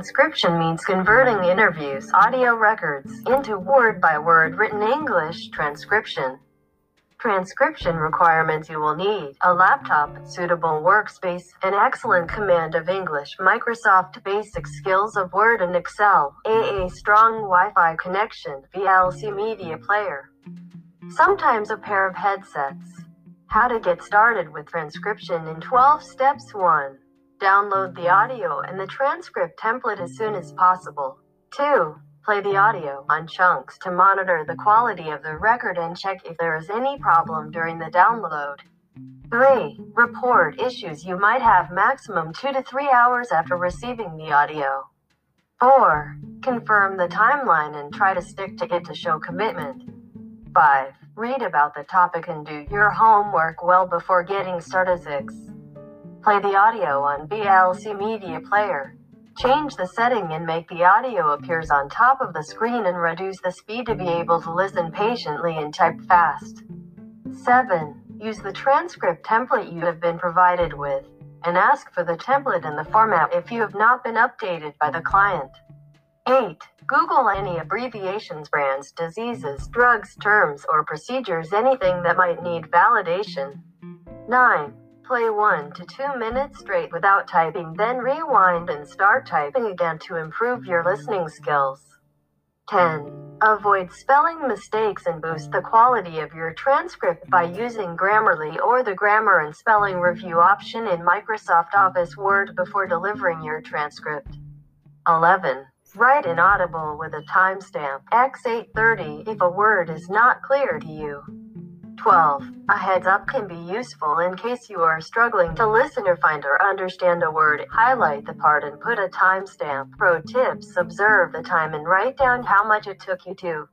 Transcription means converting interviews, audio records, into word by word written English transcription. Transcription requirements you will need a laptop, suitable workspace, an excellent command of English, Microsoft basic skills of Word and Excel, AA strong Wi Fi connection, VLC media player. Sometimes a pair of headsets. How to get started with transcription in 12 steps 1. Download the audio and the transcript template as soon as possible. 2. Play the audio on chunks to monitor the quality of the record and check if there is any problem during the download. 3. Report issues you might have maximum 2 to 3 hours after receiving the audio. 4. Confirm the timeline and try to stick to it to show commitment. 5. Read about the topic and do your homework well before getting started. 6. Play the audio on VLC Media Player. Change the setting and make the audio appears on top of the screen and reduce the speed to be able to listen patiently and type fast. 7. Use the transcript template you have been provided with and ask for the template in the format if you have not been updated by the client. 8. Google any abbreviations, brands, diseases, drugs, terms, or procedures, anything that might need validation. 9 play one to two minutes straight without typing, then rewind and start typing again to improve your listening skills. 10. Avoid spelling mistakes and boost the quality of your transcript by using Grammarly or the Grammar and Spelling Review option in Microsoft Office Word before delivering your transcript. 11. Write inaudible with a timestamp X830 if a word is not clear to you. 12. A heads up can be useful in case you are struggling to listen or find or understand a word. Highlight the part and put a timestamp. Pro tips Observe the time and write down how much it took you to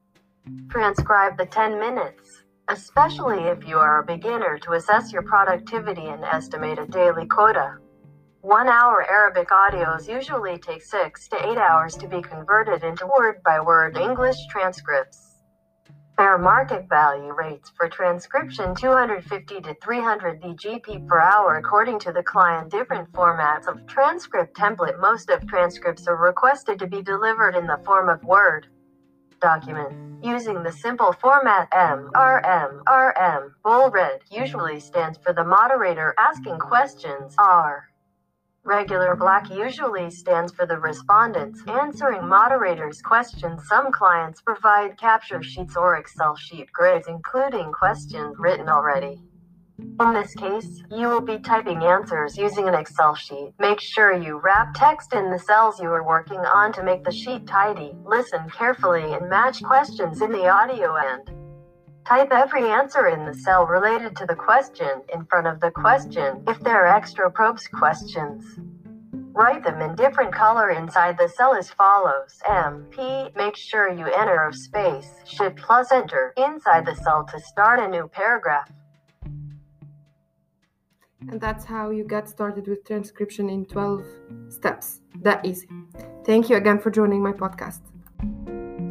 transcribe the 10 minutes. Especially if you are a beginner to assess your productivity and estimate a daily quota. One hour Arabic audios usually take 6 to 8 hours to be converted into word by word English transcripts. Fair market value rates for transcription 250 to 300 DGP per hour according to the client. Different formats of transcript template. Most of transcripts are requested to be delivered in the form of Word document. Using the simple format M, RM, RM, bold red usually stands for the moderator asking questions. R Regular black usually stands for the respondents answering moderators' questions. Some clients provide capture sheets or Excel sheet grids including questions written already. In this case, you will be typing answers using an Excel sheet. Make sure you wrap text in the cells you are working on to make the sheet tidy. Listen carefully and match questions in the audio end. Type every answer in the cell related to the question in front of the question if there are extra probes questions. Write them in different color inside the cell as follows. M, P, make sure you enter a space, shift plus enter inside the cell to start a new paragraph. And that's how you get started with transcription in 12 steps. That easy. Thank you again for joining my podcast.